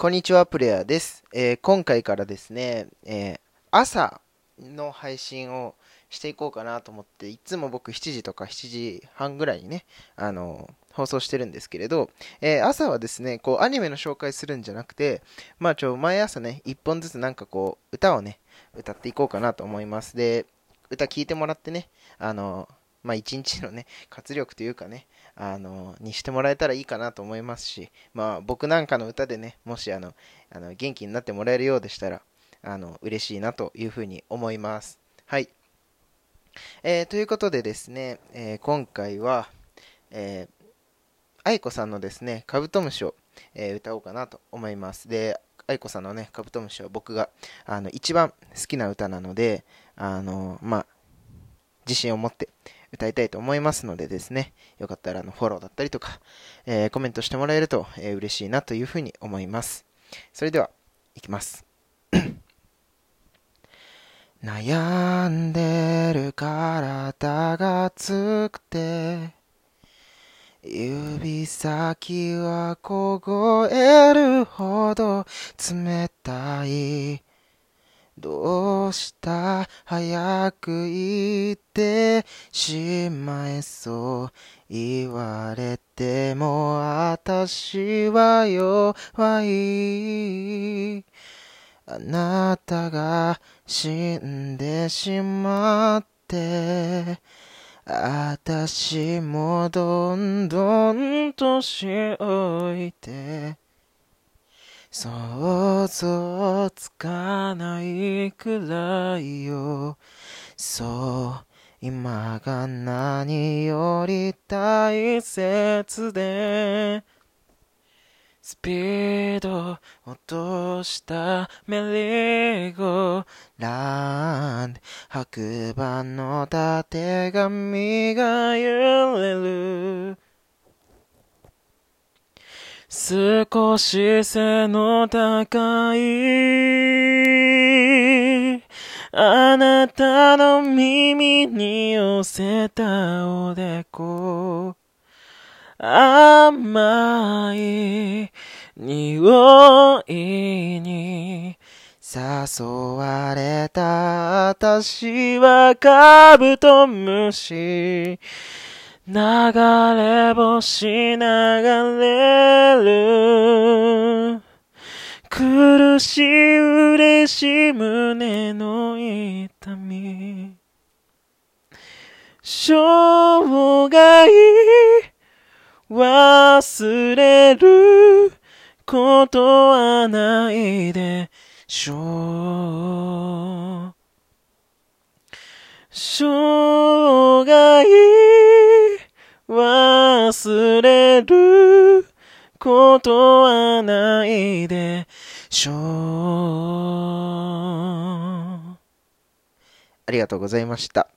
こんにちは、プレイヤーです。えー今回からですね、えー朝の配信をしていこうかなと思って、いつも僕7時とか7時半ぐらいにね、あの放送してるんですけれど、えー朝はですね、こうアニメの紹介するんじゃなくて、まあちょ、毎朝ね、1本ずつなんかこう、歌をね、歌っていこうかなと思います。で、歌聴いてもらってね、あのまあ一日のね、活力というかね、あのにしてもらえたらいいかなと思いますし、まあ、僕なんかの歌でね、もしあのあの元気になってもらえるようでしたら、あの嬉しいなというふうに思います。はい。えーということでですね、えー今回は、えー愛子さんのですね、カブトムシを、えー歌おうかなと思います。で、愛子さんのね、カブトムシは僕があの一番好きな歌なので、あのまあ、自信を持って歌いたいと思いますのでですね、よかったらあのフォローだったりとか、えーコメントしてもらえると、えー嬉しいなというふうに思います。それでは、いきます。悩んでる体が熱くて指先は凍えるほど冷たいどうした？早く言ってしまえそう言われても私は弱い。あなたが死んでしまって。私もどんどん年老いて。想像つかないくらいよ。そう今が何より大切で。スピード落としたメリーゴー。ランド白馬のたてがみが揺れる。少し背の高い。あなたの耳に寄せたおでこ。甘い匂いに誘われた。私はカブトムシ。流れ星流れる。苦しい嬉しい胸の痛み。生涯忘れることはないでしょう。生涯忘れることはないでしょうありがとうございました。